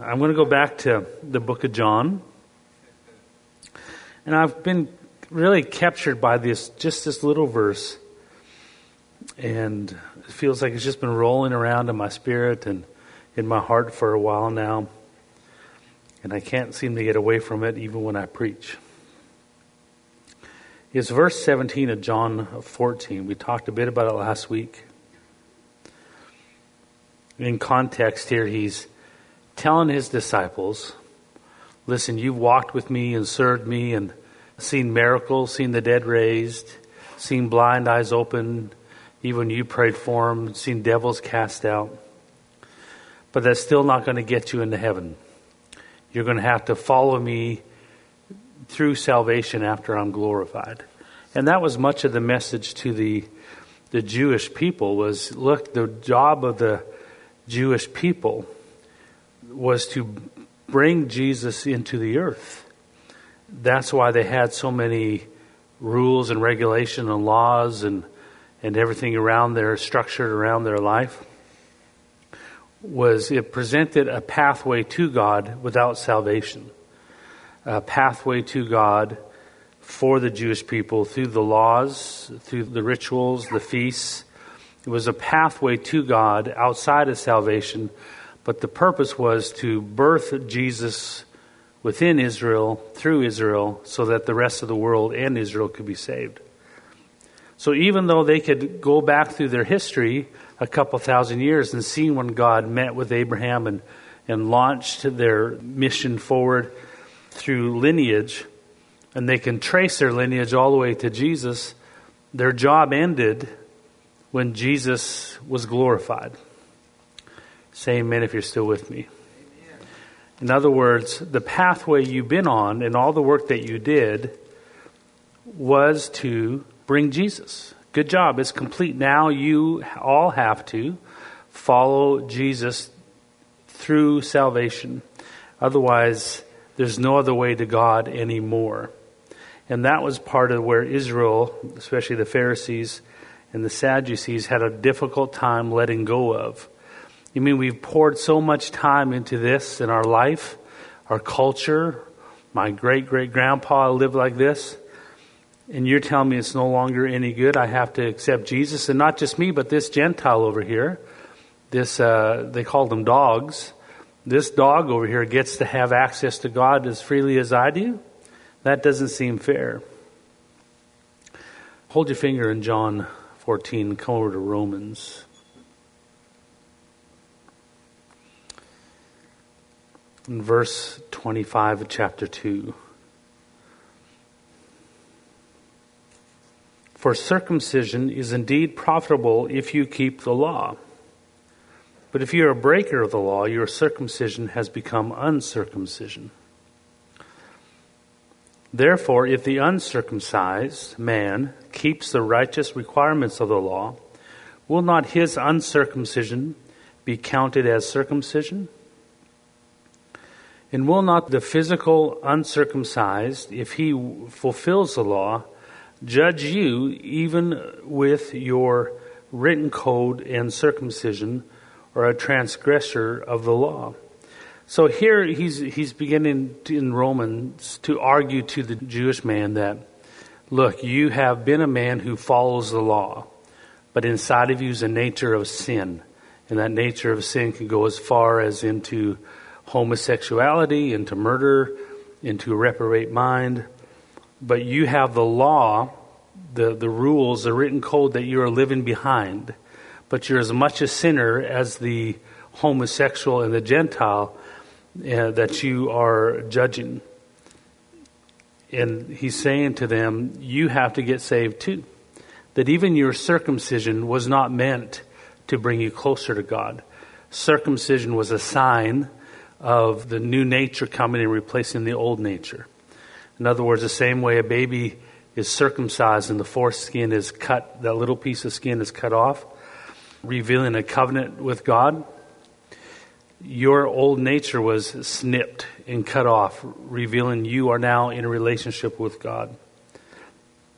I'm going to go back to the book of John. And I've been really captured by this, just this little verse. And it feels like it's just been rolling around in my spirit and in my heart for a while now. And I can't seem to get away from it even when I preach. It's verse 17 of John 14. We talked a bit about it last week. In context here, he's telling his disciples, listen, you've walked with me and served me and seen miracles, seen the dead raised, seen blind eyes opened, even you prayed for them, seen devils cast out. But that's still not going to get you into heaven. You're going to have to follow me through salvation after I'm glorified. And that was much of the message to the the Jewish people was look, the job of the Jewish people was to bring Jesus into the earth. That's why they had so many rules and regulation and laws and and everything around their structured around their life was it presented a pathway to God without salvation. A pathway to God for the Jewish people through the laws, through the rituals, the feasts. It was a pathway to God outside of salvation, but the purpose was to birth Jesus within Israel, through Israel, so that the rest of the world and Israel could be saved. So even though they could go back through their history a couple thousand years and see when God met with Abraham and, and launched their mission forward through lineage, and they can trace their lineage all the way to Jesus, their job ended when Jesus was glorified. Say amen if you're still with me. In other words, the pathway you've been on and all the work that you did was to bring Jesus. Good job. It's complete. Now you all have to follow Jesus through salvation. Otherwise, there's no other way to God anymore. And that was part of where Israel, especially the Pharisees and the Sadducees, had a difficult time letting go of. You mean we've poured so much time into this in our life, our culture? My great great grandpa lived like this and you're telling me it's no longer any good, I have to accept Jesus, and not just me, but this Gentile over here. This uh, they call them dogs. This dog over here gets to have access to God as freely as I do. That doesn't seem fair. Hold your finger in John 14. Come over to Romans. In verse 25 of chapter 2. For circumcision is indeed profitable if you keep the law. But if you are a breaker of the law, your circumcision has become uncircumcision. Therefore, if the uncircumcised man keeps the righteous requirements of the law, will not his uncircumcision be counted as circumcision? And will not the physical uncircumcised, if he fulfills the law, judge you even with your written code and circumcision or a transgressor of the law. So here he's, he's beginning to, in Romans to argue to the Jewish man that, look, you have been a man who follows the law, but inside of you is a nature of sin. And that nature of sin can go as far as into homosexuality, into murder, into a reprobate mind, but you have the law, the, the rules, the written code that you are living behind. But you're as much a sinner as the homosexual and the Gentile uh, that you are judging. And he's saying to them, you have to get saved too. That even your circumcision was not meant to bring you closer to God. Circumcision was a sign of the new nature coming and replacing the old nature. In other words, the same way a baby is circumcised and the foreskin is cut, that little piece of skin is cut off, revealing a covenant with God. Your old nature was snipped and cut off, revealing you are now in a relationship with God.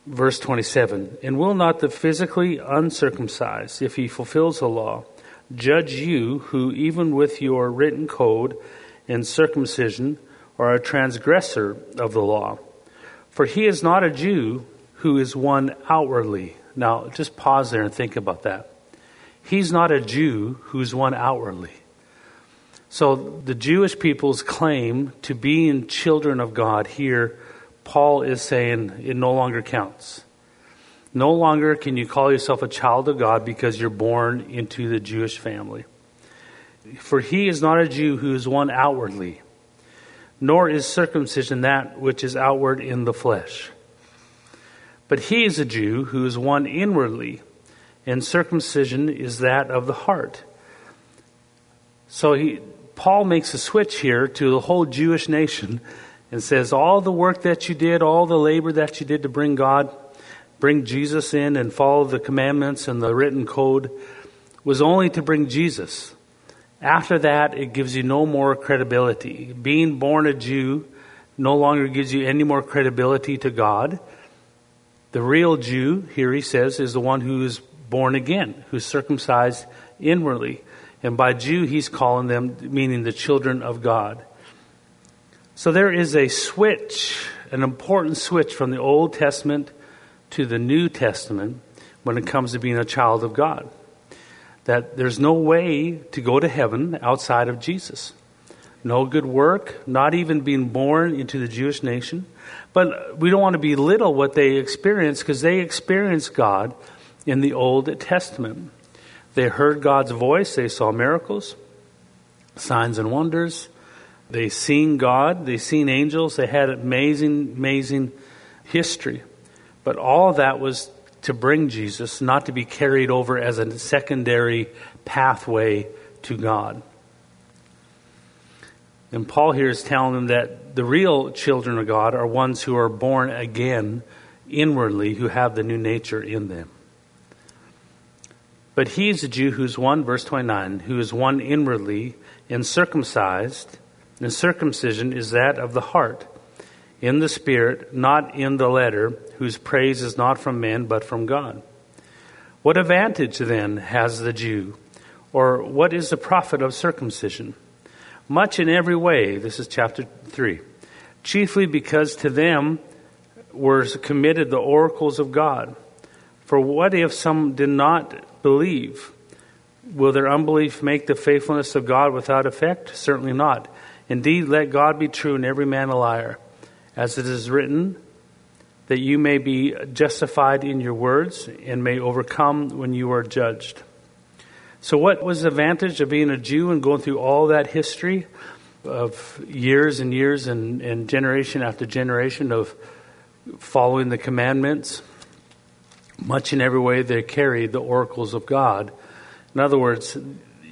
Verse 27 And will not the physically uncircumcised, if he fulfills the law, judge you who, even with your written code in circumcision or a transgressor of the law. For he is not a Jew who is one outwardly. Now, just pause there and think about that. He's not a Jew who's one outwardly. So, the Jewish people's claim to being children of God here, Paul is saying it no longer counts. No longer can you call yourself a child of God because you're born into the Jewish family. For he is not a Jew who is one outwardly, nor is circumcision that which is outward in the flesh. But he is a Jew who is one inwardly, and circumcision is that of the heart. So he, Paul makes a switch here to the whole Jewish nation and says, All the work that you did, all the labor that you did to bring God, bring Jesus in and follow the commandments and the written code was only to bring Jesus. After that, it gives you no more credibility. Being born a Jew no longer gives you any more credibility to God. The real Jew, here he says, is the one who is born again, who's circumcised inwardly. And by Jew, he's calling them, meaning the children of God. So there is a switch, an important switch from the Old Testament to the New Testament when it comes to being a child of God that there's no way to go to heaven outside of Jesus. No good work, not even being born into the Jewish nation. But we don't want to belittle what they experienced because they experienced God in the Old Testament. They heard God's voice, they saw miracles, signs and wonders. They seen God, they seen angels, they had amazing, amazing history. But all that was to bring Jesus, not to be carried over as a secondary pathway to God. And Paul here is telling them that the real children of God are ones who are born again inwardly, who have the new nature in them. But he is a Jew who's one, verse 29, who is one inwardly and circumcised, and circumcision is that of the heart in the Spirit, not in the letter, whose praise is not from men, but from God. What advantage then has the Jew? Or what is the profit of circumcision? Much in every way, this is chapter 3. Chiefly because to them were committed the oracles of God. For what if some did not believe? Will their unbelief make the faithfulness of God without effect? Certainly not. Indeed, let God be true and every man a liar as it is written, that you may be justified in your words and may overcome when you are judged. So, what was the advantage of being a Jew and going through all that history of years and years and, and generation after generation of following the commandments? Much in every way, they carried the oracles of God. In other words,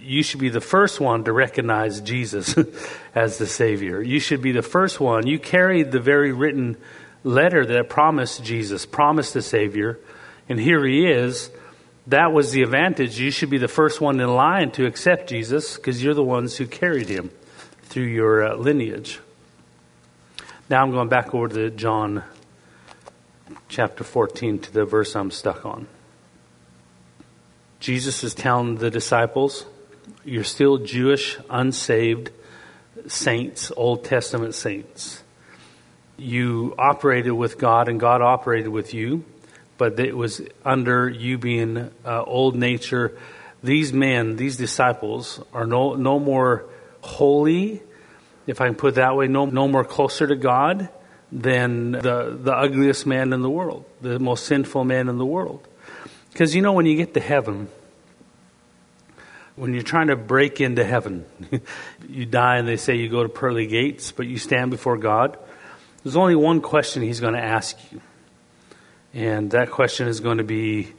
you should be the first one to recognize Jesus as the Savior. You should be the first one. You carried the very written letter that promised Jesus, promised the Savior, and here he is. That was the advantage. You should be the first one in line to accept Jesus because you're the ones who carried him through your uh, lineage. Now I'm going back over to John chapter 14 to the verse I'm stuck on. Jesus is telling the disciples, you're still Jewish, unsaved saints, Old Testament saints. You operated with God and God operated with you, but it was under you being uh, old nature. These men, these disciples, are no, no more holy, if I can put it that way, no, no more closer to God than the, the ugliest man in the world, the most sinful man in the world. Because you know, when you get to heaven, when you're trying to break into heaven, you die and they say you go to pearly gates, but you stand before God. There's only one question He's going to ask you. And that question is going to be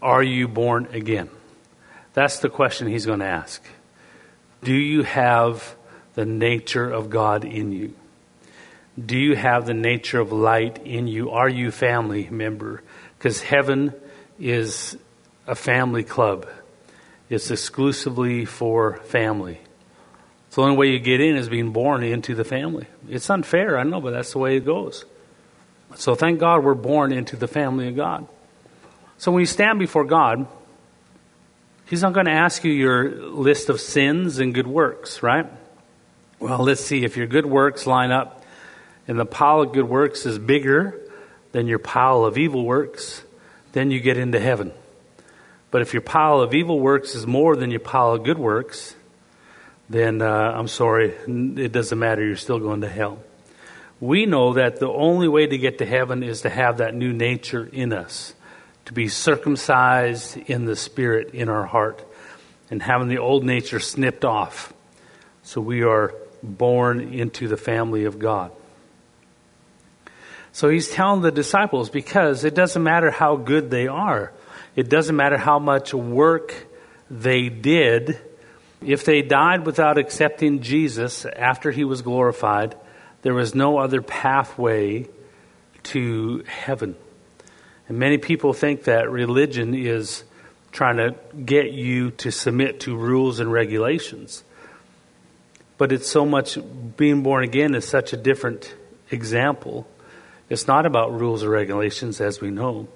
Are you born again? That's the question He's going to ask. Do you have the nature of God in you? Do you have the nature of light in you? Are you family member? Because heaven is a family club. It's exclusively for family. It's the only way you get in is being born into the family. It's unfair, I know, but that's the way it goes. So thank God we're born into the family of God. So when you stand before God, He's not going to ask you your list of sins and good works, right? Well, let's see. If your good works line up and the pile of good works is bigger than your pile of evil works, then you get into heaven. But if your pile of evil works is more than your pile of good works, then uh, I'm sorry, it doesn't matter. You're still going to hell. We know that the only way to get to heaven is to have that new nature in us, to be circumcised in the spirit in our heart, and having the old nature snipped off. So we are born into the family of God. So he's telling the disciples because it doesn't matter how good they are, it doesn't matter how much work they did. If they died without accepting Jesus after he was glorified, there was no other pathway to heaven. And many people think that religion is trying to get you to submit to rules and regulations. But it's so much, being born again is such a different example it's not about rules or regulations, as we know.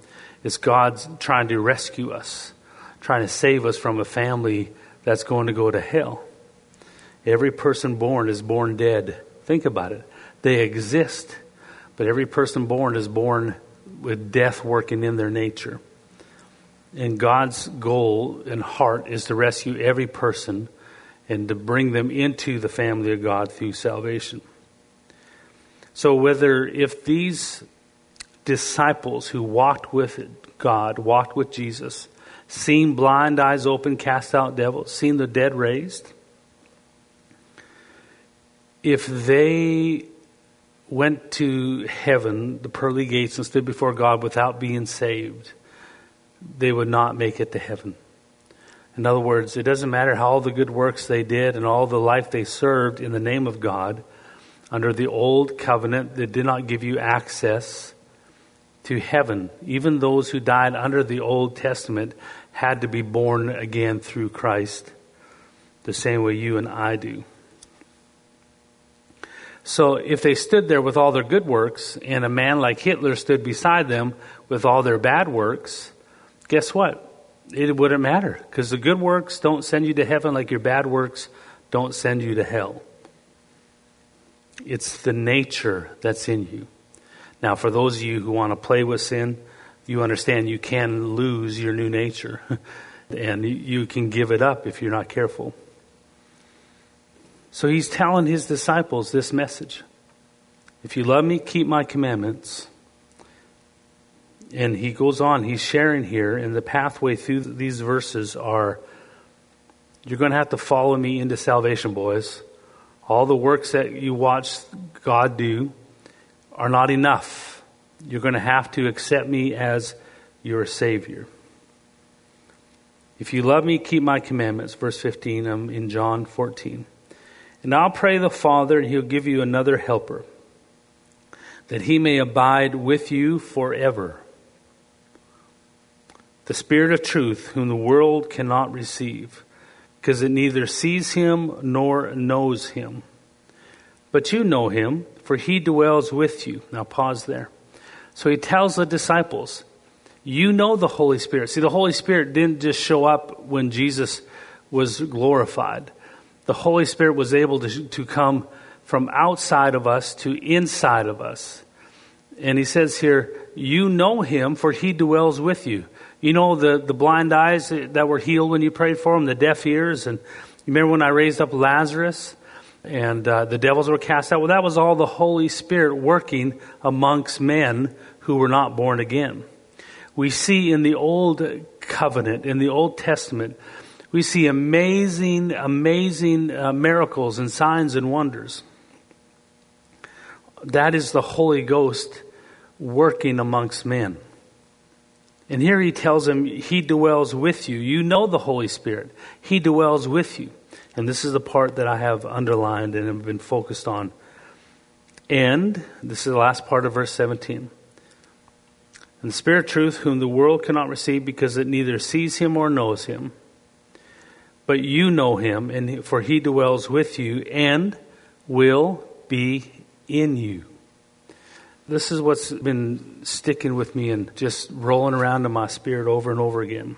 It's God's trying to rescue us, trying to save us from a family that's going to go to hell. Every person born is born dead. Think about it. They exist, but every person born is born with death working in their nature. And God's goal and heart is to rescue every person and to bring them into the family of God through salvation. So, whether if these disciples who walked with God, walked with Jesus, seen blind eyes open, cast out devils, seen the dead raised, if they went to heaven, the pearly gates, and stood before God without being saved, they would not make it to heaven. In other words, it doesn't matter how all the good works they did and all the life they served in the name of God under the old covenant that did not give you access to heaven. Even those who died under the Old Testament had to be born again through Christ, the same way you and I do. So if they stood there with all their good works and a man like Hitler stood beside them with all their bad works, guess what? It wouldn't matter because the good works don't send you to heaven like your bad works don't send you to hell. It's the nature that's in you. Now, for those of you who want to play with sin, you understand you can lose your new nature. and you can give it up if you're not careful. So he's telling his disciples this message If you love me, keep my commandments. And he goes on, he's sharing here, and the pathway through these verses are you're going to have to follow me into salvation, boys. All the works that you watch God do are not enough. You're going to have to accept me as your Savior. If you love me, keep my commandments. Verse 15 um, in John 14. And I'll pray the Father, and he'll give you another helper, that he may abide with you forever. The Spirit of truth, whom the world cannot receive because it neither sees him nor knows him. But you know him, for he dwells with you. Now pause there. So he tells the disciples, You know the Holy Spirit. See, the Holy Spirit didn't just show up when Jesus was glorified. The Holy Spirit was able to, to come from outside of us to inside of us. And he says here, You know him, for he dwells with you. You know the, the blind eyes that were healed when you prayed for them, the deaf ears, and you remember when I raised up Lazarus and uh, the devils were cast out? Well, that was all the Holy Spirit working amongst men who were not born again. We see in the Old Covenant, in the Old Testament, we see amazing, amazing uh, miracles and signs and wonders. That is the Holy Ghost working amongst men. And here he tells him, He dwells with you. You know the Holy Spirit. He dwells with you. And this is the part that I have underlined and have been focused on. And, this is the last part of verse 17. And the Spirit of truth, whom the world cannot receive because it neither sees him or knows him. But you know him, and for he dwells with you and will be in you. This is what's been sticking with me and just rolling around in my spirit over and over again.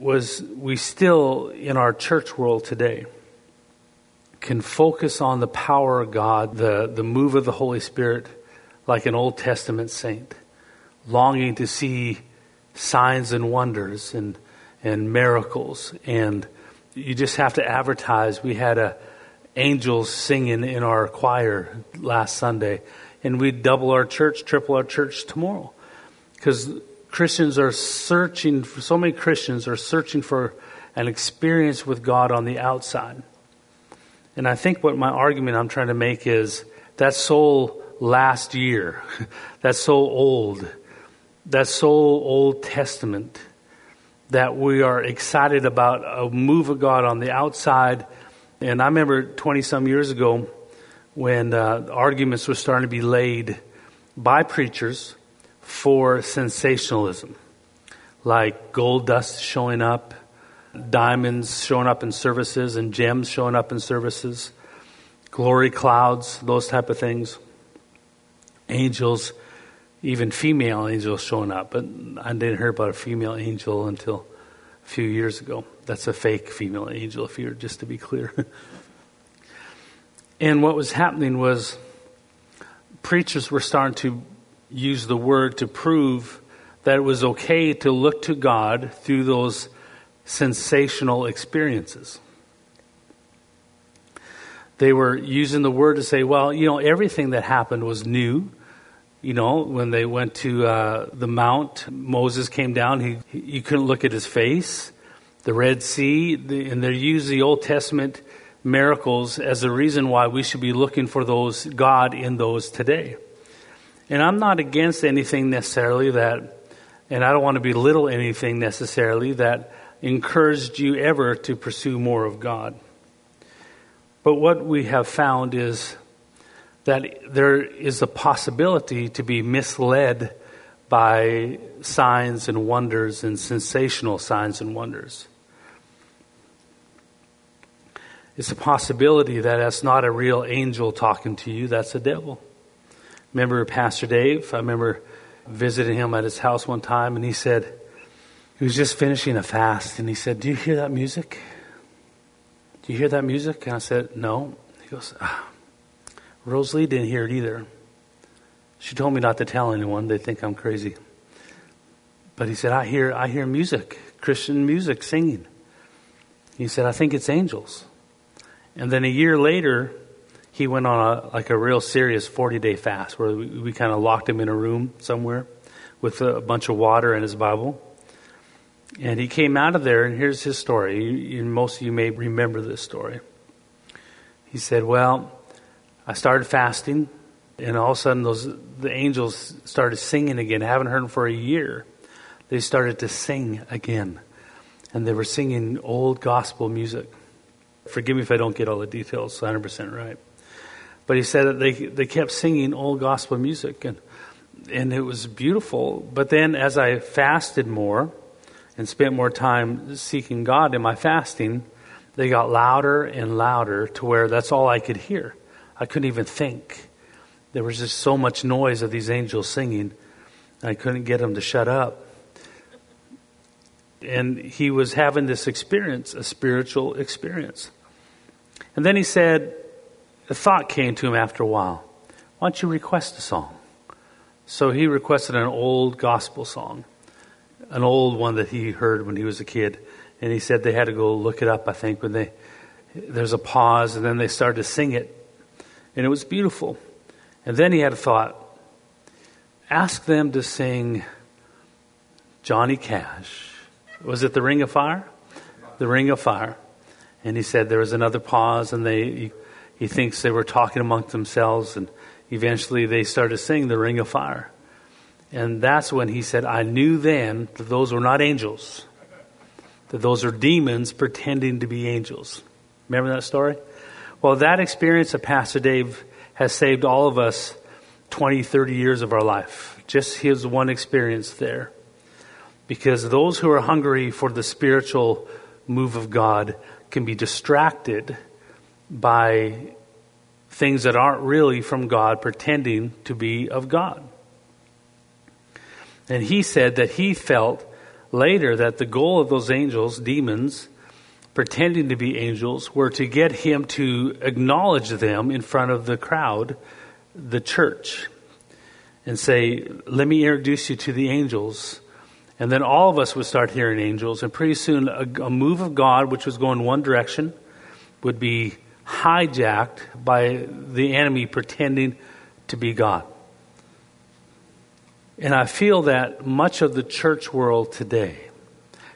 Was we still in our church world today can focus on the power of God, the, the move of the Holy Spirit, like an Old Testament saint, longing to see signs and wonders and, and miracles. And you just have to advertise. We had a angels singing in our choir last Sunday, and we double our church, triple our church tomorrow. Because Christians are searching, so many Christians are searching for an experience with God on the outside. And I think what my argument I'm trying to make is that's so last year. that's so old. That's so Old Testament that we are excited about a move of God on the outside. And I remember 20 some years ago when uh, arguments were starting to be laid by preachers for sensationalism, like gold dust showing up diamonds showing up in services and gems showing up in services, glory clouds, those type of things, angels, even female angels showing up. But I didn't hear about a female angel until a few years ago. That's a fake female angel, if you're just to be clear. and what was happening was preachers were starting to use the word to prove that it was okay to look to God through those sensational experiences. They were using the word to say, well, you know, everything that happened was new. You know, when they went to uh, the mount, Moses came down, he, he, you couldn't look at his face. The Red Sea, the, and they use the Old Testament miracles as a reason why we should be looking for those God in those today. And I'm not against anything necessarily that, and I don't want to belittle anything necessarily that encouraged you ever to pursue more of God. But what we have found is that there is a possibility to be misled by signs and wonders and sensational signs and wonders. It's a possibility that that's not a real angel talking to you, that's a devil. Remember Pastor Dave? I remember visiting him at his house one time, and he said, he was just finishing a fast and he said, Do you hear that music? Do you hear that music? And I said, No. He goes, ah, Rosalie didn't hear it either. She told me not to tell anyone. They think I'm crazy. But he said, I hear, I hear music, Christian music, singing. He said, I think it's angels. And then a year later, he went on a, like a real serious 40 day fast where we, we kind of locked him in a room somewhere with a bunch of water and his Bible. And he came out of there, and here's his story. You, most of you may remember this story. He said, Well, I started fasting, and all of a sudden, those, the angels started singing again. I haven't heard them for a year. They started to sing again, and they were singing old gospel music. Forgive me if I don't get all the details 100% right. But he said that they, they kept singing old gospel music, and, and it was beautiful. But then, as I fasted more, and spent more time seeking God in my fasting, they got louder and louder to where that's all I could hear. I couldn't even think. There was just so much noise of these angels singing, I couldn't get them to shut up. And he was having this experience, a spiritual experience. And then he said, a thought came to him after a while. Why don't you request a song? So he requested an old gospel song an old one that he heard when he was a kid, and he said they had to go look it up. I think when they there's a pause, and then they started to sing it, and it was beautiful. And then he had a thought: ask them to sing Johnny Cash. Was it the Ring of Fire? The Ring of Fire. And he said there was another pause, and they he, thinks they were talking amongst themselves, and eventually they started singing the Ring of Fire. And that's when he said, I knew then that those were not angels, that those are demons pretending to be angels. Remember that story? Well, that experience of Pastor Dave has saved all of us 20, 30 years of our life. Just his one experience there. Because those who are hungry for the spiritual move of God can be distracted by things that aren't really from God, pretending to be of God. And he said that he felt later that the goal of those angels, demons, pretending to be angels were to get him to acknowledge them in front of the crowd, the church, and say, Let me introduce you to the angels. And then all of us would start hearing angels, and pretty soon a, a move of God, which was going one direction, would be hijacked by the enemy pretending to be God. And I feel that much of the church world today,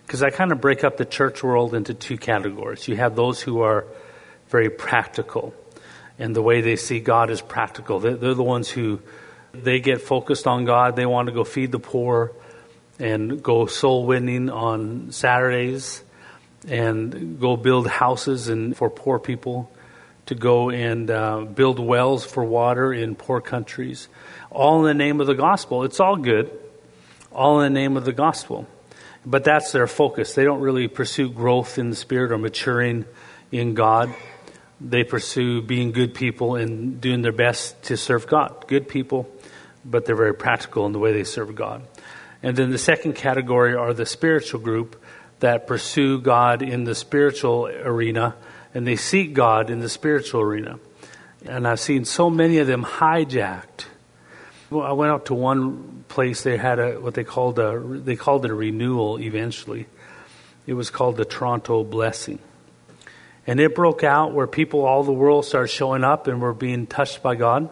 because I kind of break up the church world into two categories. You have those who are very practical, and the way they see God is practical. They're, they're the ones who they get focused on God. They want to go feed the poor and go soul winning on Saturdays and go build houses and for poor people to go and uh, build wells for water in poor countries, all in the name of the gospel. It's all good, all in the name of the gospel. But that's their focus. They don't really pursue growth in the spirit or maturing in God. They pursue being good people and doing their best to serve God. Good people, but they're very practical in the way they serve God. And then the second category are the spiritual group that pursue God in the spiritual arena and they seek God in the spiritual arena. And I've seen so many of them hijacked. I went out to one place. They had a what they called a they called it a renewal. Eventually, it was called the Toronto Blessing, and it broke out where people all the world started showing up and were being touched by God.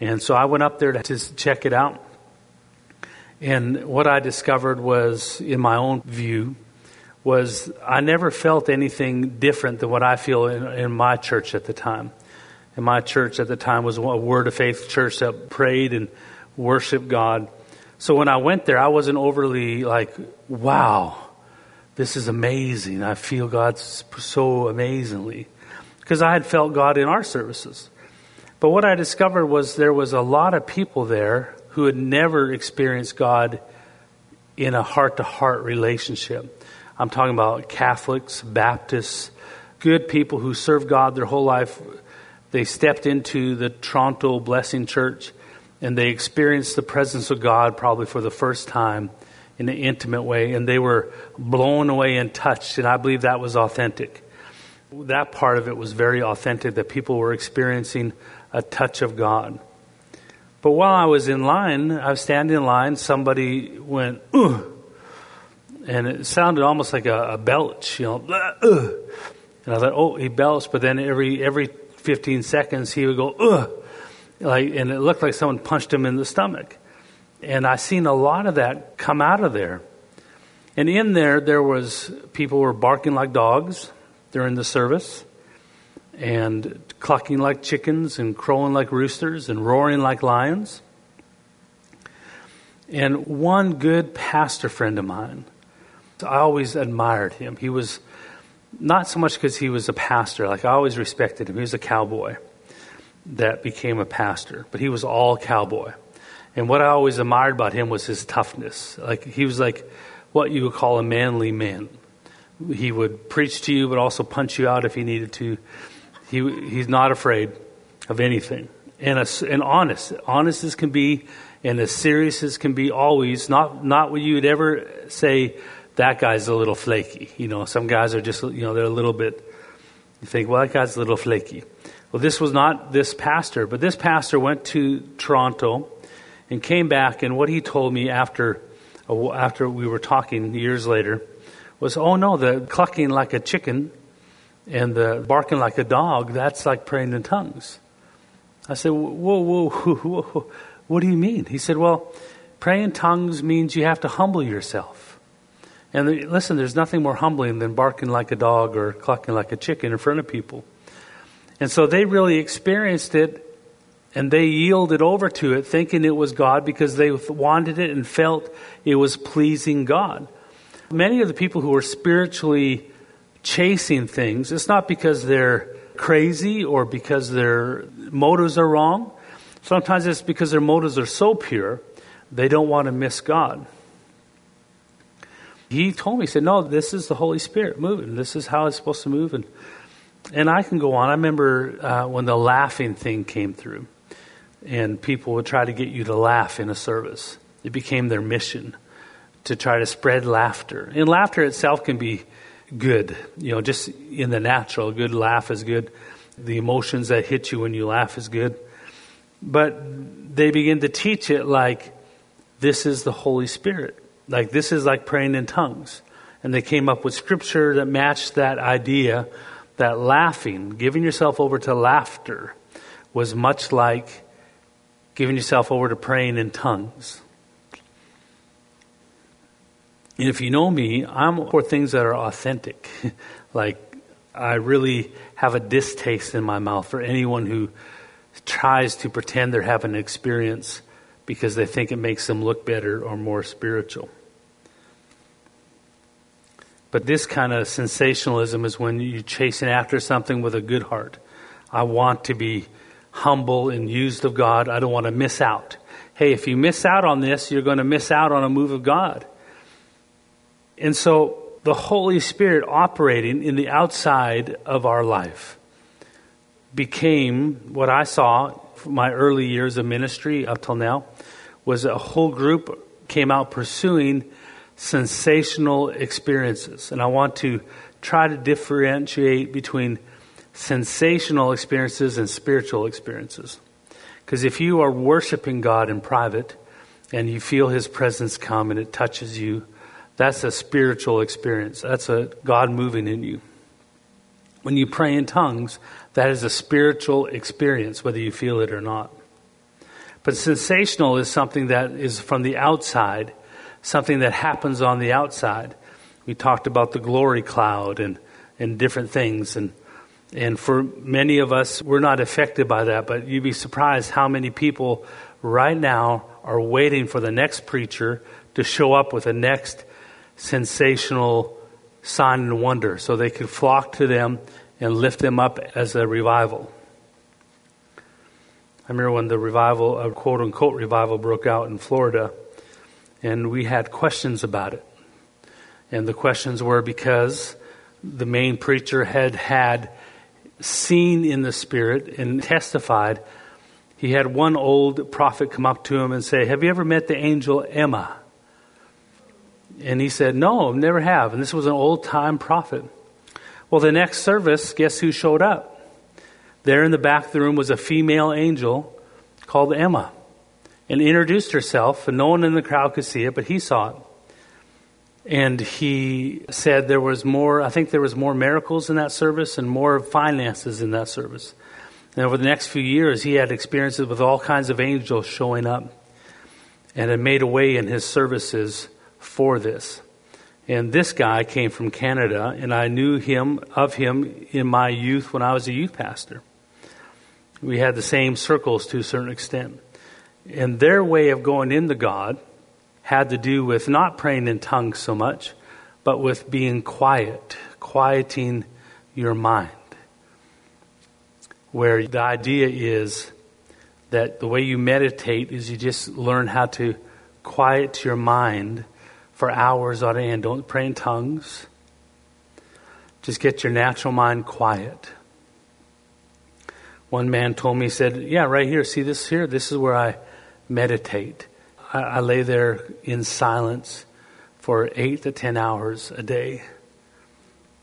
And so I went up there to check it out. And what I discovered was, in my own view, was I never felt anything different than what I feel in, in my church at the time. And my church at the time was a Word of Faith church that prayed and worshiped God. So when I went there, I wasn't overly like, wow, this is amazing. I feel God so amazingly. Because I had felt God in our services. But what I discovered was there was a lot of people there who had never experienced God in a heart to heart relationship. I'm talking about Catholics, Baptists, good people who served God their whole life. They stepped into the Toronto Blessing Church and they experienced the presence of God probably for the first time in an intimate way, and they were blown away and touched, and I believe that was authentic. That part of it was very authentic, that people were experiencing a touch of God. But while I was in line, I was standing in line, somebody went, and it sounded almost like a, a belch, you know. And I thought, oh, he belched, but then every every 15 seconds he would go, ugh, like, and it looked like someone punched him in the stomach. And I seen a lot of that come out of there. And in there, there was people were barking like dogs during the service, and clucking like chickens, and crowing like roosters, and roaring like lions. And one good pastor friend of mine I always admired him. He was not so much because he was a pastor, like I always respected him. He was a cowboy that became a pastor, but he was all cowboy. And what I always admired about him was his toughness. Like he was like what you would call a manly man. He would preach to you, but also punch you out if he needed to. He he's not afraid of anything, and a, and honest, honest as can be, and as serious as can be. Always not not what you would ever say that guy's a little flaky. You know, some guys are just, you know, they're a little bit, you think, well, that guy's a little flaky. Well, this was not this pastor, but this pastor went to Toronto and came back, and what he told me after, after we were talking years later was, oh no, the clucking like a chicken and the barking like a dog, that's like praying in tongues. I said, whoa, whoa, whoa, whoa, what do you mean? He said, well, praying in tongues means you have to humble yourself. And listen, there's nothing more humbling than barking like a dog or clucking like a chicken in front of people. And so they really experienced it and they yielded over to it thinking it was God because they wanted it and felt it was pleasing God. Many of the people who are spiritually chasing things, it's not because they're crazy or because their motives are wrong. Sometimes it's because their motives are so pure, they don't want to miss God. He told me, he said, No, this is the Holy Spirit moving. This is how it's supposed to move. And, and I can go on. I remember uh, when the laughing thing came through, and people would try to get you to laugh in a service. It became their mission to try to spread laughter. And laughter itself can be good. You know, just in the natural, a good laugh is good. The emotions that hit you when you laugh is good. But they begin to teach it like this is the Holy Spirit. Like this is like praying in tongues. And they came up with scripture that matched that idea that laughing, giving yourself over to laughter, was much like giving yourself over to praying in tongues. And if you know me, I'm for things that are authentic. like, I really have a distaste in my mouth for anyone who tries to pretend they're having an experience because they think it makes them look better or more spiritual. But this kind of sensationalism is when you're chasing after something with a good heart. I want to be humble and used of God. I don't want to miss out. Hey, if you miss out on this, you're going to miss out on a move of God. And so the Holy Spirit operating in the outside of our life became what I saw from my early years of ministry up till now was a whole group came out pursuing sensational experiences. And I want to try to differentiate between sensational experiences and spiritual experiences. Because if you are worshiping God in private and you feel His presence come and it touches you, that's a spiritual experience. That's a God moving in you. When you pray in tongues, that is a spiritual experience, whether you feel it or not. But sensational is something that is from the outside, something that happens on the outside. We talked about the glory cloud and, and different things. And, and for many of us, we're not affected by that, but you'd be surprised how many people right now are waiting for the next preacher to show up with the next sensational sign and wonder so they can flock to them and lift them up as a revival. I remember when the revival, uh, a quote unquote revival, broke out in Florida, and we had questions about it. And the questions were because the main preacher had had seen in the Spirit and testified. He had one old prophet come up to him and say, Have you ever met the angel Emma? And he said, No, never have. And this was an old time prophet. Well, the next service, guess who showed up? There in the back of the room was a female angel called Emma and introduced herself, and no one in the crowd could see it, but he saw it. And he said there was more, I think there was more miracles in that service and more finances in that service. And over the next few years, he had experiences with all kinds of angels showing up and had made a way in his services for this. And this guy came from Canada, and I knew him of him in my youth when I was a youth pastor. We had the same circles to a certain extent. And their way of going into God had to do with not praying in tongues so much, but with being quiet, quieting your mind. Where the idea is that the way you meditate is you just learn how to quiet your mind for hours on end. Don't pray in tongues. Just get your natural mind quiet. One man told me, he said, Yeah, right here, see this here? This is where I meditate. I, I lay there in silence for eight to ten hours a day.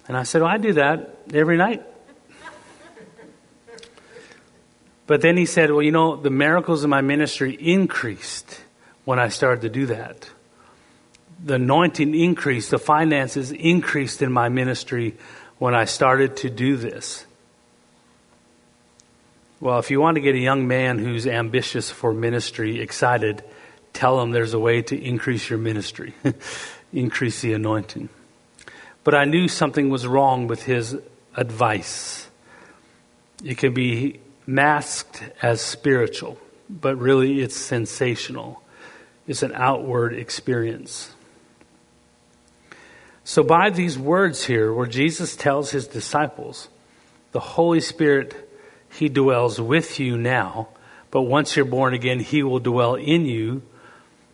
And I said, Well, I do that every night. But then he said, Well, you know, the miracles in my ministry increased when I started to do that the anointing increased, the finances increased in my ministry when I started to do this. Well, if you want to get a young man who's ambitious for ministry excited, tell him there's a way to increase your ministry, increase the anointing. But I knew something was wrong with his advice. It can be masked as spiritual, but really it's sensational. It's an outward experience. So, by these words here, where Jesus tells his disciples, the Holy Spirit, he dwells with you now, but once you're born again, he will dwell in you.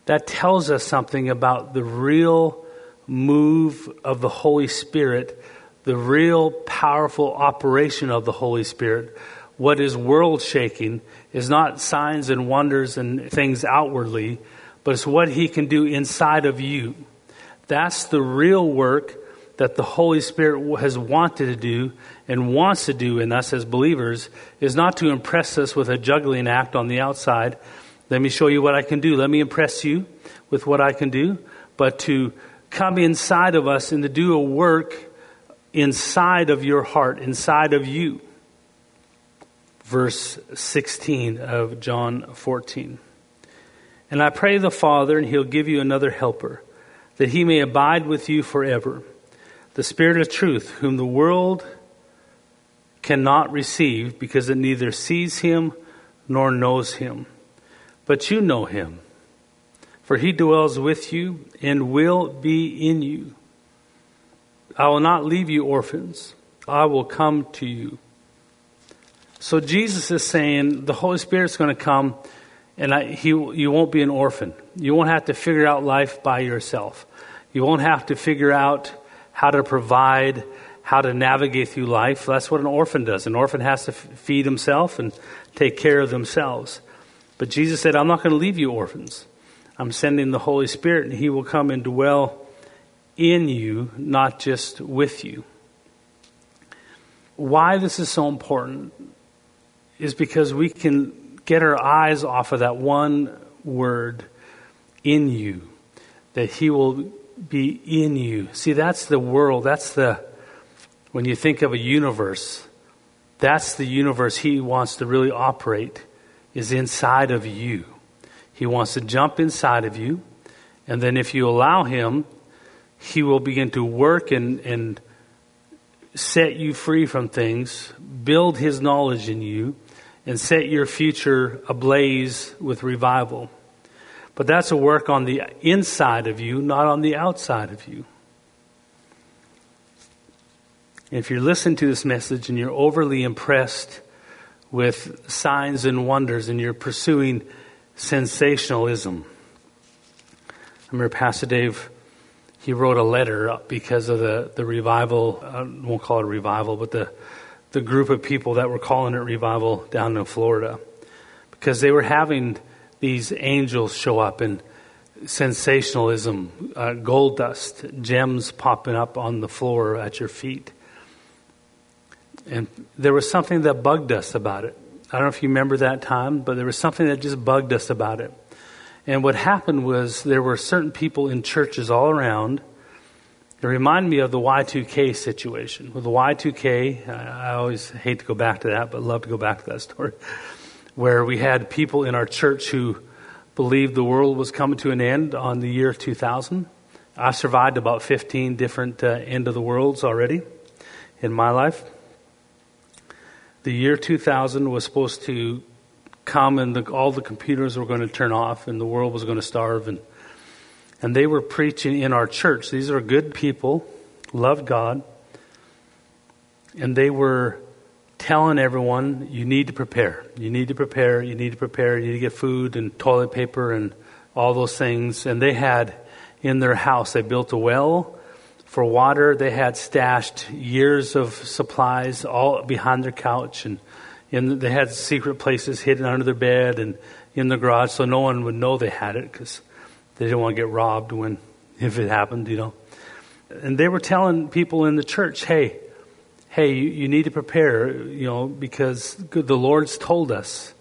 That tells us something about the real move of the Holy Spirit, the real powerful operation of the Holy Spirit. What is world shaking is not signs and wonders and things outwardly, but it's what he can do inside of you that's the real work that the Holy Spirit has wanted to do and wants to do in us as believers is not to impress us with a juggling act on the outside. Let me show you what I can do. Let me impress you with what I can do. But to come inside of us and to do a work inside of your heart, inside of you. Verse 16 of John 14. And I pray the Father, and he'll give you another helper, that he may abide with you forever the Spirit of truth, whom the world cannot receive because it neither sees him nor knows him. But you know him, for he dwells with you and will be in you. I will not leave you orphans, I will come to you. So Jesus is saying the Holy Spirit's going to come and I, he, you won't be an orphan. You won't have to figure out life by yourself. You won't have to figure out how to provide, how to navigate through life. That's what an orphan does. An orphan has to f- feed himself and take care of themselves. But Jesus said, I'm not going to leave you orphans. I'm sending the Holy Spirit, and He will come and dwell in you, not just with you. Why this is so important is because we can get our eyes off of that one word, in you, that He will be in you. See, that's the world. That's the, when you think of a universe, that's the universe he wants to really operate, is inside of you. He wants to jump inside of you, and then if you allow him, he will begin to work and, and set you free from things, build his knowledge in you, and set your future ablaze with revival. But that's a work on the inside of you, not on the outside of you. If you're listening to this message and you're overly impressed with signs and wonders and you're pursuing sensationalism, I remember Pastor Dave, he wrote a letter because of the, the revival, I won't call it a revival, but the, the group of people that were calling it revival down in Florida. Because they were having these angels show up and sensationalism, uh, gold dust, gems popping up on the floor at your feet. And there was something that bugged us about it. I don't know if you remember that time, but there was something that just bugged us about it. And what happened was there were certain people in churches all around. It reminded me of the Y2K situation. With the Y2K, I always hate to go back to that, but love to go back to that story where we had people in our church who believed the world was coming to an end on the year 2000. I survived about 15 different uh, end of the worlds already in my life. The year 2000 was supposed to come and the, all the computers were going to turn off and the world was going to starve and and they were preaching in our church. These are good people, loved God, and they were telling everyone you need to prepare. You need to prepare. You need to prepare. You need to get food and toilet paper and all those things. And they had in their house, they built a well for water. They had stashed years of supplies all behind their couch and in, they had secret places hidden under their bed and in the garage so no one would know they had it because they didn't want to get robbed when, if it happened, you know. And they were telling people in the church, hey, hey, you, you need to prepare, you know, because the Lord's told us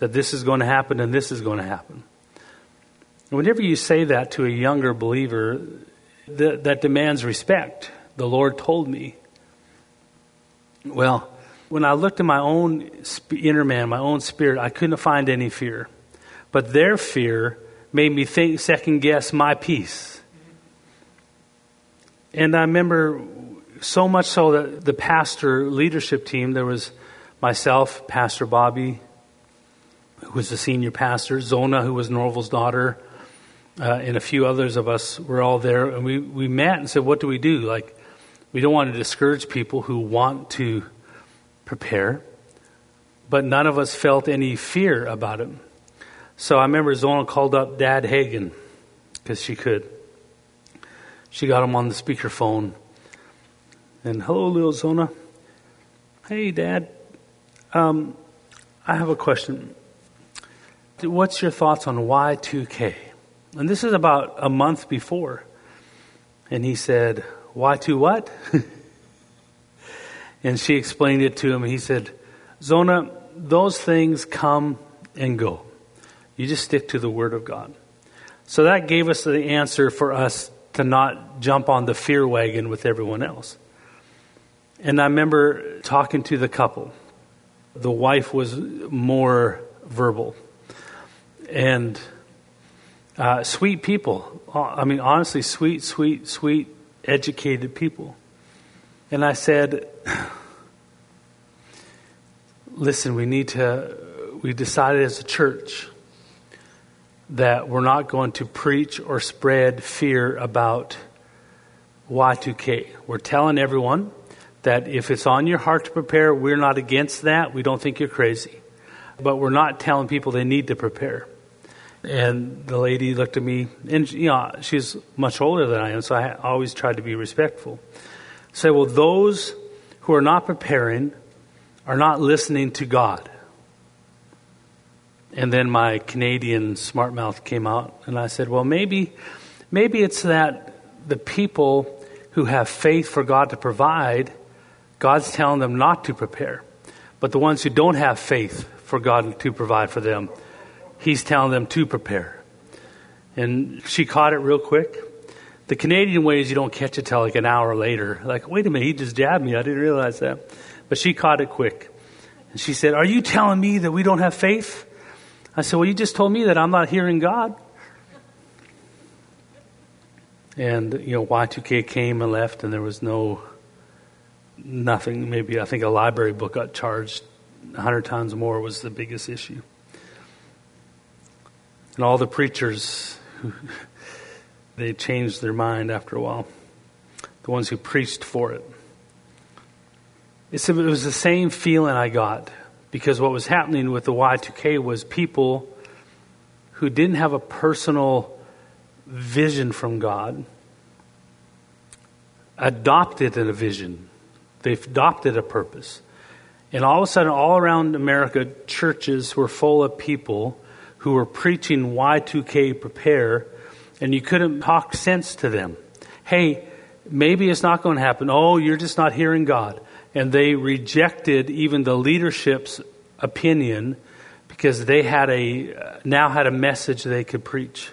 that this is going to happen and this is going to happen. Whenever you say that to a younger believer, that, that demands respect. The Lord told me. Well, when I looked at my own inner man, my own spirit, I couldn't find any fear. But their fear made me think, second guess my peace. And I remember so much so that the pastor leadership team, there was myself, Pastor Bobby, who was the senior pastor, Zona, who was Norvel's daughter, uh, and a few others of us were all there. And we, we met and said, What do we do? Like, we don't want to discourage people who want to prepare, but none of us felt any fear about it. So I remember Zona called up Dad Hagin because she could. She got him on the speakerphone and hello, little Zona. Hey, Dad. Um, I have a question. What's your thoughts on Y2K? And this is about a month before. And he said, Y2 what? and she explained it to him. He said, Zona, those things come and go. You just stick to the Word of God. So that gave us the answer for us to not jump on the fear wagon with everyone else. And I remember talking to the couple. The wife was more verbal. And uh, sweet people. I mean, honestly, sweet, sweet, sweet, educated people. And I said, listen, we need to, we decided as a church that we're not going to preach or spread fear about Y2K. We're telling everyone that if it's on your heart to prepare, we're not against that. We don't think you're crazy. But we're not telling people they need to prepare. And the lady looked at me, and you know, she's much older than I am, so I always tried to be respectful. Say, well, those who are not preparing are not listening to God. And then my Canadian smart mouth came out, and I said, well, maybe, maybe it's that the people who have faith for God to provide, God's telling them not to prepare. But the ones who don't have faith for God to provide for them, He's telling them to prepare. And she caught it real quick. The Canadian way is you don't catch it till like an hour later. Like, wait a minute, he just jabbed me. I didn't realize that. But she caught it quick. And she said, Are you telling me that we don't have faith? I said, Well, you just told me that I'm not hearing God. And, you know, Y2K came and left, and there was no, nothing. Maybe I think a library book got charged a hundred times more was the biggest issue. And all the preachers, they changed their mind after a while. The ones who preached for it. It was the same feeling I got because what was happening with the Y2K was people who didn't have a personal vision from God adopted a vision. They adopted a purpose. And all of a sudden, all around America, churches were full of people who were preaching Y2K prepare, and you couldn't talk sense to them. Hey, maybe it's not going to happen. Oh, you're just not hearing God and they rejected even the leadership's opinion because they had a now had a message they could preach.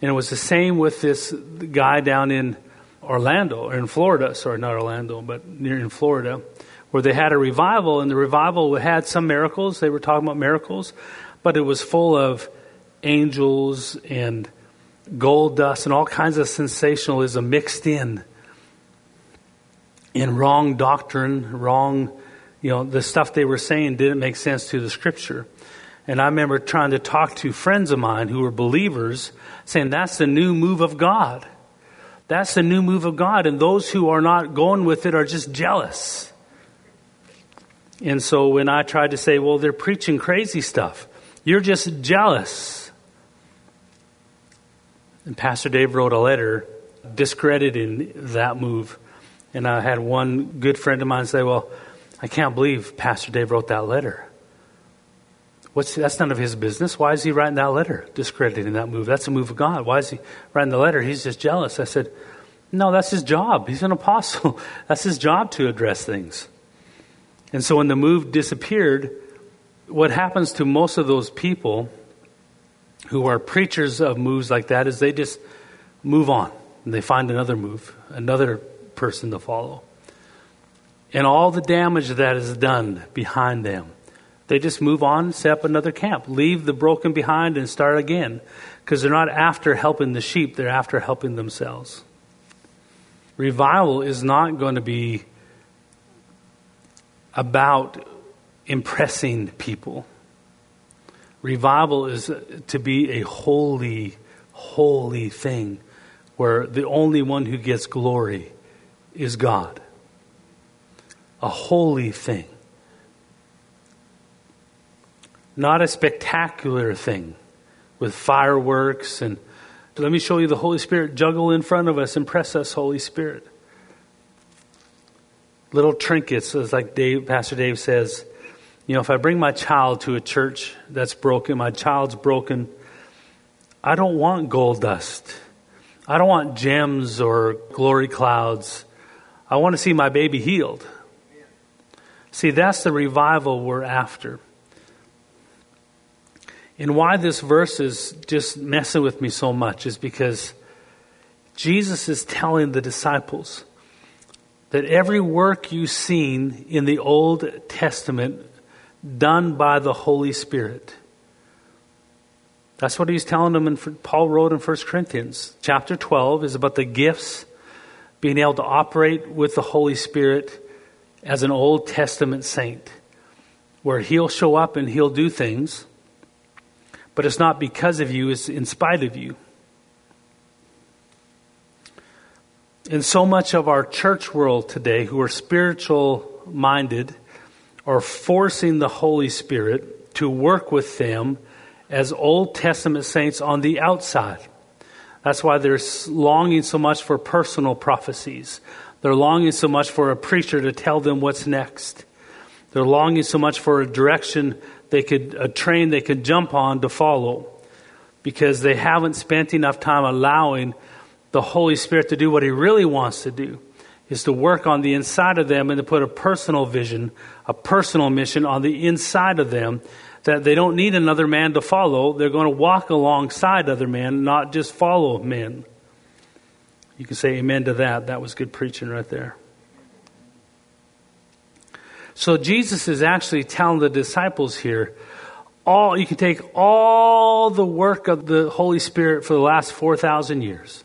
And it was the same with this guy down in Orlando or in Florida, sorry, not Orlando, but near in Florida, where they had a revival, and the revival had some miracles. They were talking about miracles, but it was full of angels and gold dust and all kinds of sensationalism mixed in in wrong doctrine, wrong, you know, the stuff they were saying didn't make sense to the scripture. And I remember trying to talk to friends of mine who were believers, saying that's the new move of God. That's the new move of God. And those who are not going with it are just jealous. And so when I tried to say, well, they're preaching crazy stuff, you're just jealous. And Pastor Dave wrote a letter discrediting that move. And I had one good friend of mine say, Well, I can't believe Pastor Dave wrote that letter. What's, that's none of his business. Why is he writing that letter, discrediting that move? That's a move of God. Why is he writing the letter? He's just jealous. I said, No, that's his job. He's an apostle. that's his job to address things. And so when the move disappeared, what happens to most of those people who are preachers of moves like that is they just move on and they find another move, another person to follow. And all the damage that is done behind them. They just move on, set up another camp, leave the broken behind, and start again. Because they're not after helping the sheep, they're after helping themselves. Revival is not going to be about impressing people. Revival is to be a holy, holy thing where the only one who gets glory is God, a holy thing, not a spectacular thing with fireworks and let me show you the Holy Spirit juggle in front of us, impress us, Holy Spirit. Little trinkets, as like Dave, Pastor Dave says, you know, if I bring my child to a church that's broken, my child's broken, I don't want gold dust. I don't want gems or glory clouds. I want to see my baby healed. See, that's the revival we're after. And why this verse is just messing with me so much is because Jesus is telling the disciples that every work you've seen in the Old Testament done by the Holy Spirit. That's what he's telling them, and Paul wrote in 1 Corinthians. Chapter 12 is about the gifts, being able to operate with the Holy Spirit as an Old Testament saint, where he'll show up and he'll do things, but it's not because of you, it's in spite of you. in so much of our church world today who are spiritual minded are forcing the Holy Spirit to work with them as Old Testament saints on the outside. That's why they're longing so much for personal prophecies. They're longing so much for a preacher to tell them what's next. They're longing so much for a direction they could, a train they could jump on to follow because they haven't spent enough time allowing the Holy Spirit to do what He really wants to do is to work on the inside of them and to put a personal vision, a personal mission on the inside of them that they don't need another man to follow. They're going to walk alongside other men, not just follow men. You can say amen to that. That was good preaching right there. So Jesus is actually telling the disciples here all you can take all the work of the Holy Spirit for the last 4,000 years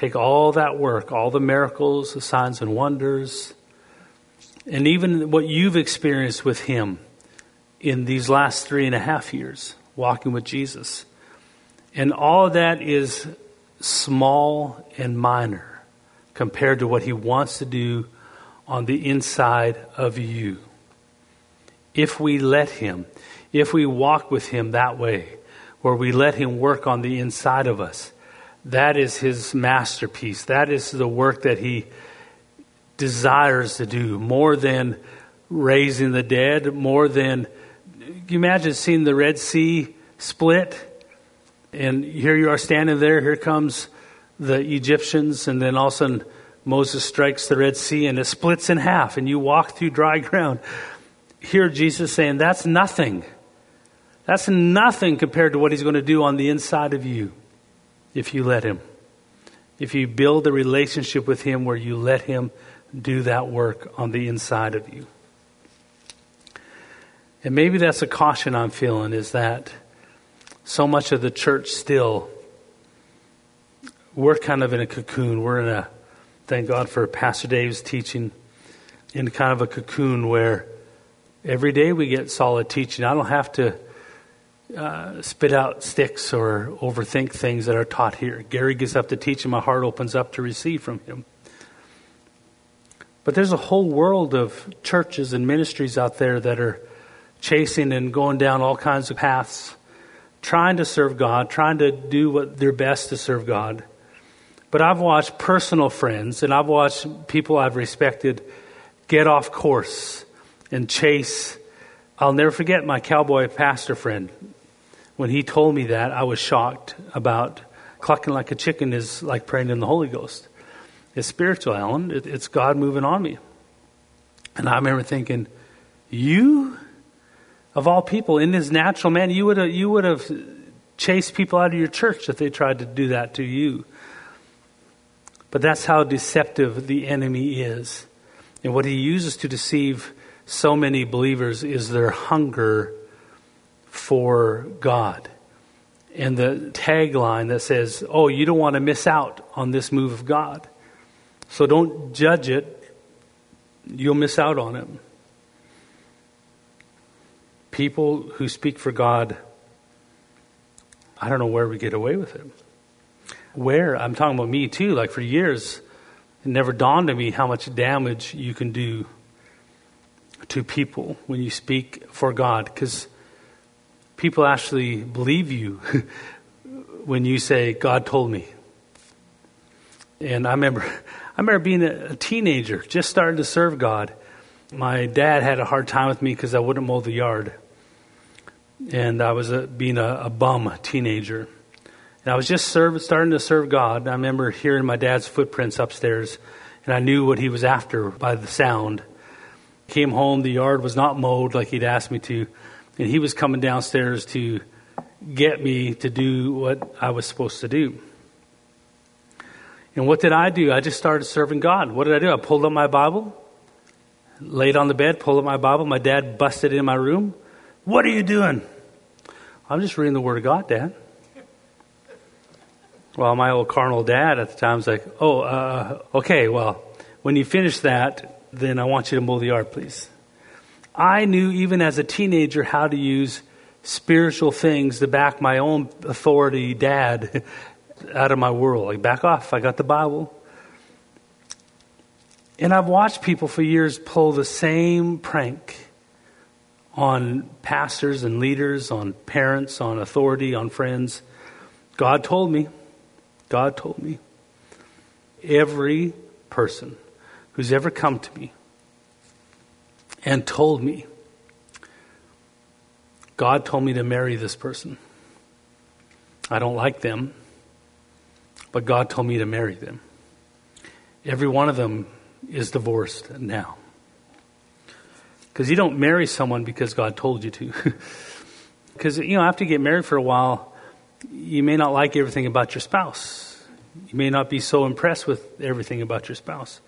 Take all that work, all the miracles, the signs and wonders, and even what you've experienced with Him in these last three and a half years walking with Jesus. And all of that is small and minor compared to what He wants to do on the inside of you. If we let Him, if we walk with Him that way, where we let Him work on the inside of us, that is his masterpiece. That is the work that he desires to do more than raising the dead, more than. You imagine seeing the Red Sea split? And here you are standing there, here comes the Egyptians, and then all of a sudden Moses strikes the Red Sea and it splits in half, and you walk through dry ground. Here, Jesus saying, That's nothing. That's nothing compared to what he's going to do on the inside of you if you let Him. If you build a relationship with Him where you let Him do that work on the inside of you. And maybe that's a caution I'm feeling is that so much of the church still, we're kind of in a cocoon. We're in a, thank God for Pastor Dave's teaching, in kind of a cocoon where every day we get solid teaching. I don't have to uh, spit out sticks or overthink things that are taught here. Gary gets up to teach, and my heart opens up to receive from him. But there's a whole world of churches and ministries out there that are chasing and going down all kinds of paths, trying to serve God, trying to do what their best to serve God. But I've watched personal friends and I've watched people I've respected get off course and chase. I'll never forget my cowboy pastor friend when he told me that, I was shocked about clucking like a chicken is like praying in the Holy Ghost. It's spiritual, Alan. It, it's God moving on me. And I remember thinking, you, of all people, in this natural man, you would have, you would have chased people out of your church if they tried to do that to you. But that's how deceptive the enemy is. And what he uses to deceive so many believers is their hunger for God. And the tagline that says, Oh, you don't want to miss out on this move of God. So don't judge it, you'll miss out on it. People who speak for God, I don't know where we get away with it. Where? I'm talking about me too. Like for years, it never dawned on me how much damage you can do to people when you speak for God. Because people actually believe you when you say, God told me. And I remember, I remember being a teenager, just starting to serve God. My dad had a hard time with me because I wouldn't mow the yard. And I was a, being a, a bum teenager. And I was just serve, starting to serve God. I remember hearing my dad's footprints upstairs, and I knew what he was after by the sound. Came home, the yard was not mowed like he'd asked me to, and he was coming downstairs to get me to do what I was supposed to do. And what did I do? I just started serving God. What did I do? I pulled up my Bible, laid on the bed, pulled up my Bible. My dad busted in my room. What are you doing? I'm just reading the Word of God, Dad. Well, my old carnal dad at the time was like, oh, uh, okay, well, when you finish that, then I want you to mow the yard, please. I knew even as a teenager how to use spiritual things to back my own authority dad out of my world. Like, back off, I got the Bible. And I've watched people for years pull the same prank on pastors and leaders, on parents, on authority, on friends. God told me, God told me, every person who's ever come to me and told me, God told me to marry this person. I don't like them, but God told me to marry them. Every one of them is divorced now. Because you don't marry someone because God told you to. Because, you know, after you get married for a while, you may not like everything about your spouse. You may not be so impressed with everything about your spouse.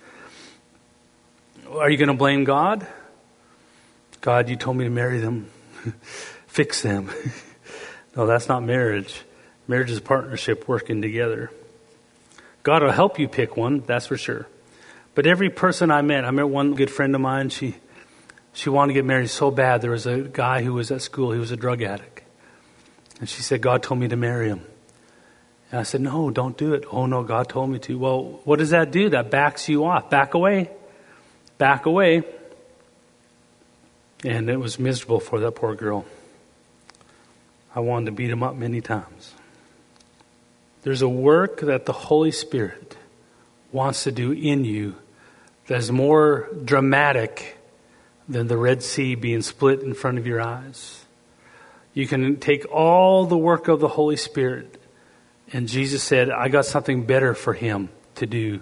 Are you going to blame God? God, you told me to marry them. Fix them. no, that's not marriage. Marriage is partnership working together. God will help you pick one, that's for sure. But every person I met, I met one good friend of mine, she she wanted to get married so bad. There was a guy who was at school, he was a drug addict. And she said, God told me to marry him. And I said, No, don't do it. Oh, no, God told me to. Well, what does that do? That backs you off. Back away. Back away. And it was miserable for that poor girl. I wanted to beat him up many times. There's a work that the Holy Spirit wants to do in you that's more dramatic than the Red Sea being split in front of your eyes. You can take all the work of the Holy Spirit, and Jesus said, I got something better for him to do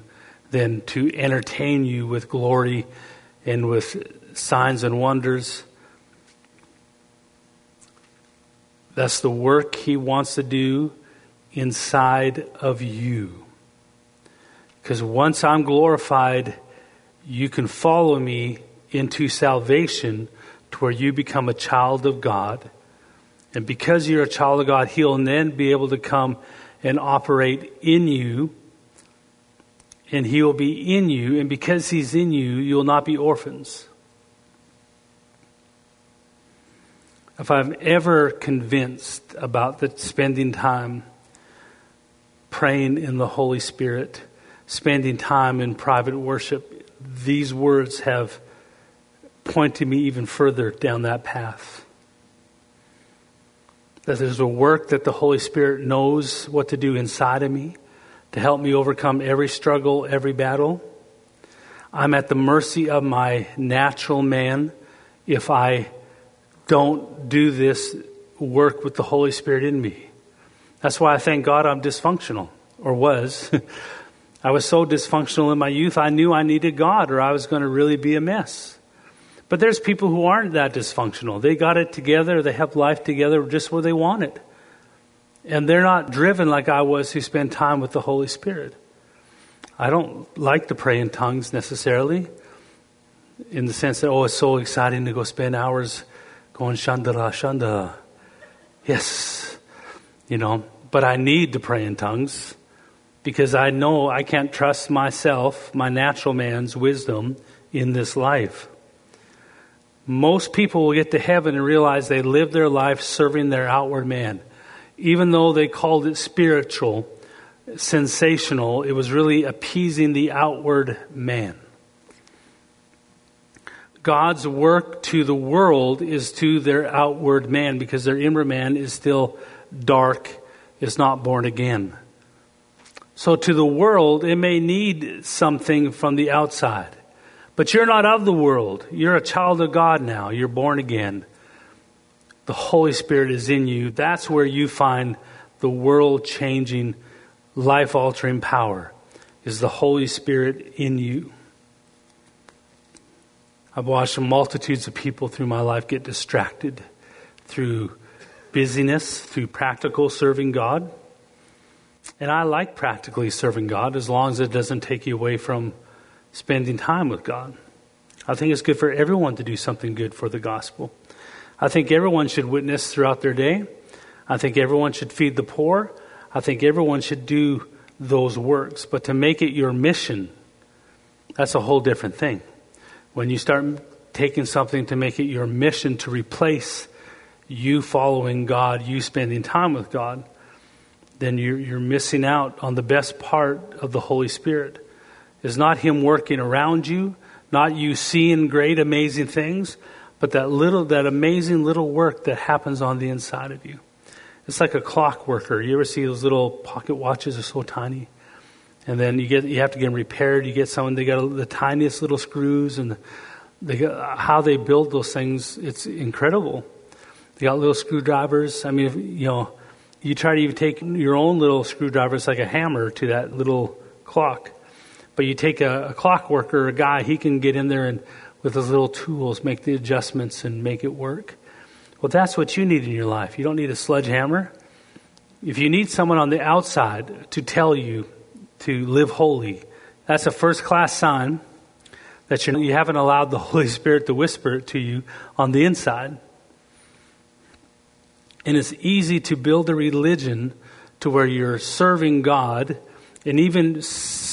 than to entertain you with glory and with signs and wonders. That's the work he wants to do inside of you. Because once I'm glorified, you can follow me into salvation to where you become a child of God. And because you're a child of God, He'll then be able to come and operate in you. And He will be in you. And because He's in you, you'll not be orphans. If I'm ever convinced about the spending time praying in the Holy Spirit, spending time in private worship, these words have pointed me even further down that path. That there's a work that the Holy Spirit knows what to do inside of me to help me overcome every struggle, every battle. I'm at the mercy of my natural man if I don't do this work with the Holy Spirit in me. That's why I thank God I'm dysfunctional, or was. I was so dysfunctional in my youth, I knew I needed God, or I was going to really be a mess. But there's people who aren't that dysfunctional. They got it together, they have life together just where they want it. And they're not driven like I was who spend time with the Holy Spirit. I don't like to pray in tongues necessarily, in the sense that, oh, it's so exciting to go spend hours going Shandara, Shanda. Yes, you know, but I need to pray in tongues because I know I can't trust myself, my natural man's wisdom in this life. Most people will get to heaven and realize they lived their life serving their outward man. Even though they called it spiritual, sensational, it was really appeasing the outward man. God's work to the world is to their outward man because their inward man is still dark, is not born again. So to the world, it may need something from the outside. But you're not of the world. You're a child of God now. You're born again. The Holy Spirit is in you. That's where you find the world changing, life altering power is the Holy Spirit in you. I've watched multitudes of people through my life get distracted through busyness, through practical serving God. And I like practically serving God as long as it doesn't take you away from spending time with God. I think it's good for everyone to do something good for the gospel. I think everyone should witness throughout their day. I think everyone should feed the poor. I think everyone should do those works. But to make it your mission, that's a whole different thing. When you start taking something to make it your mission to replace you following God, you spending time with God, then you're, you're missing out on the best part of the Holy Spirit. Is not Him working around you, not you seeing great, amazing things, but that little, that amazing little work that happens on the inside of you. It's like a clock worker. You ever see those little pocket watches are so tiny? And then you get, you have to get them repaired. You get someone, they got the tiniest little screws and they got, how they build those things, it's incredible. They got little screwdrivers. I mean, if, you know, you try to even take your own little screwdriver, it's like a hammer to that little clock. But you take a, a clock worker, a guy, he can get in there and with his little tools make the adjustments and make it work. Well, that's what you need in your life. You don't need a sledgehammer. If you need someone on the outside to tell you to live holy, that's a first class sign that you're, you haven't allowed the Holy Spirit to whisper it to you on the inside. And it's easy to build a religion to where you're serving God and even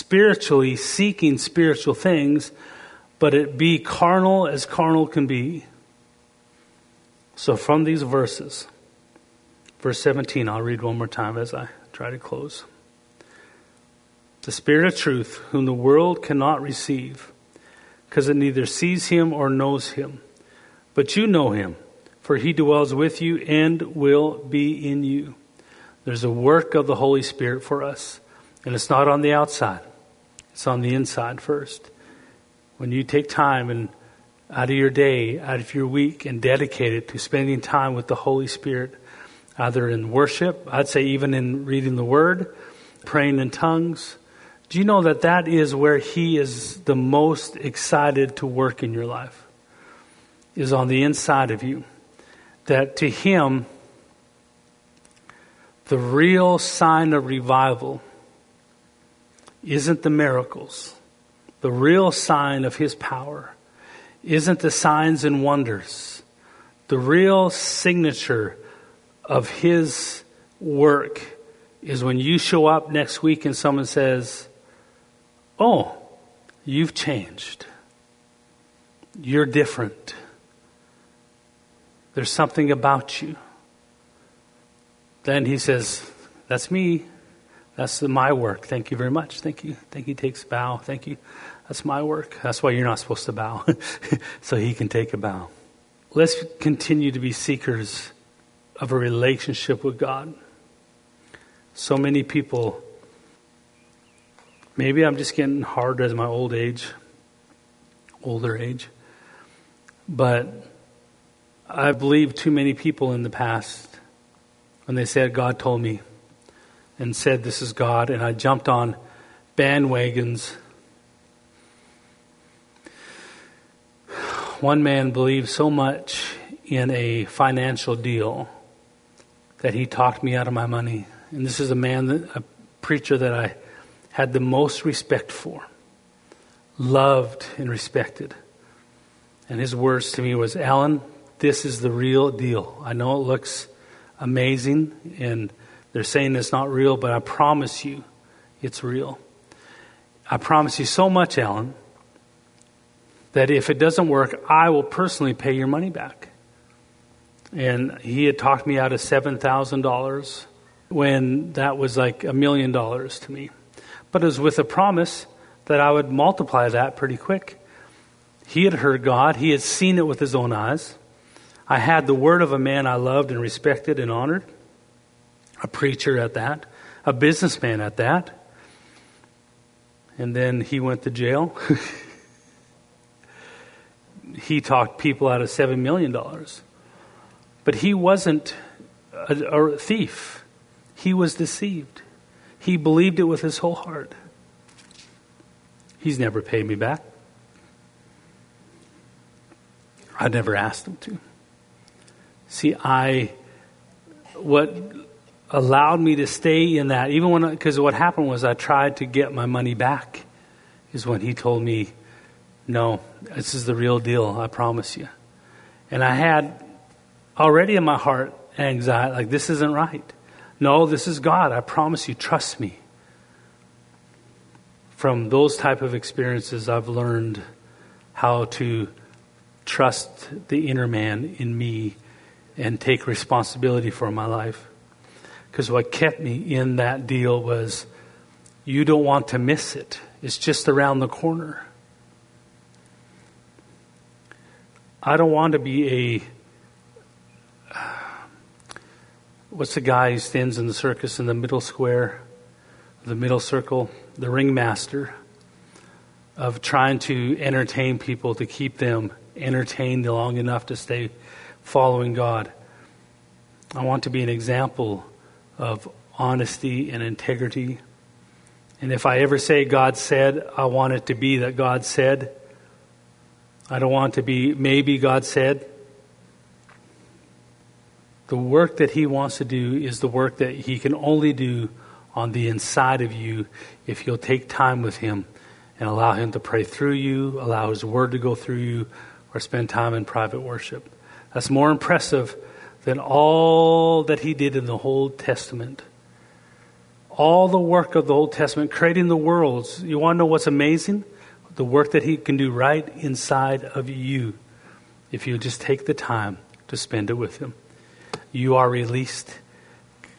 spiritually seeking spiritual things, but it be carnal as carnal can be. So, from these verses, verse 17, I'll read one more time as I try to close. The Spirit of truth, whom the world cannot receive, because it neither sees him or knows him. But you know him, for he dwells with you and will be in you. There's a work of the Holy Spirit for us. And it's not on the outside, it's on the inside first. When you take time and out of your day, out of your week, and dedicate it to spending time with the Holy Spirit, either in worship, I'd say even in reading the Word, praying in tongues. Do you know that that is where He is the most excited to work in your life? Is on the inside of you. That to Him, the real sign of revival isn't the miracles. The real sign of his power isn't the signs and wonders. The real signature of his work is when you show up next week and someone says, Oh, you've changed. You're different. There's something about you. Then he says, That's me. That's my work. Thank you very much. Thank you. Thank you. Takes bow. Thank you. That's my work. That's why you're not supposed to bow. so he can take a bow. Let's continue to be seekers of a relationship with God. So many people, maybe I'm just getting hard as my old age, older age, but I believe too many people in the past when they said, God told me, and said, This is God, and I jumped on bandwagons. One man believed so much in a financial deal that he talked me out of my money. And this is a man, that, a preacher that I had the most respect for, loved and respected. And his words to me was, Alan, this is the real deal. I know it looks amazing and they're saying it's not real, but I promise you it's real. I promise you so much, Alan, that if it doesn't work, I will personally pay your money back. And he had talked me out of $7,000 when that was like a million dollars to me. But it was with a promise that I would multiply that pretty quick. He had heard God, he had seen it with his own eyes. I had the word of a man I loved and respected and honored a preacher at that, a businessman at that. And then he went to jail. he talked people out of $7 million. But he wasn't a, a thief. he was deceived. He believed it with his whole heart. He's never paid me back. I never asked him to. See, I, what allowed me to stay in that, even when, because what happened was I tried to get my money back, is when he told me, no, this is the real deal, I promise you. And I had already in my heart anxiety, like, this isn't right. No, this is God. I promise you, trust me. From those type of experiences, I've learned how to trust the inner man in me and take responsibility for my life. Because what kept me in that deal was you don't want to miss it, it's just around the corner. I don't want to be a. What's the guy who stands in the circus in the middle square, the middle circle, the ringmaster, of trying to entertain people to keep them entertained long enough to stay following God. I want to be an example of honesty and integrity. And if I ever say God said, I want it to be that God said. I don't want to be maybe God said. The work that He wants to do is the work that He can only do on the inside of you if you'll take time with Him and allow Him to pray through you, allow His Word to go through you, or spend time in private worship. That's more impressive than all that He did in the Old Testament. All the work of the Old Testament, creating the worlds. You want to know what's amazing? the work that He can do right inside of you if you just take the time to spend it with Him. You are released.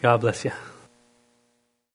God bless you.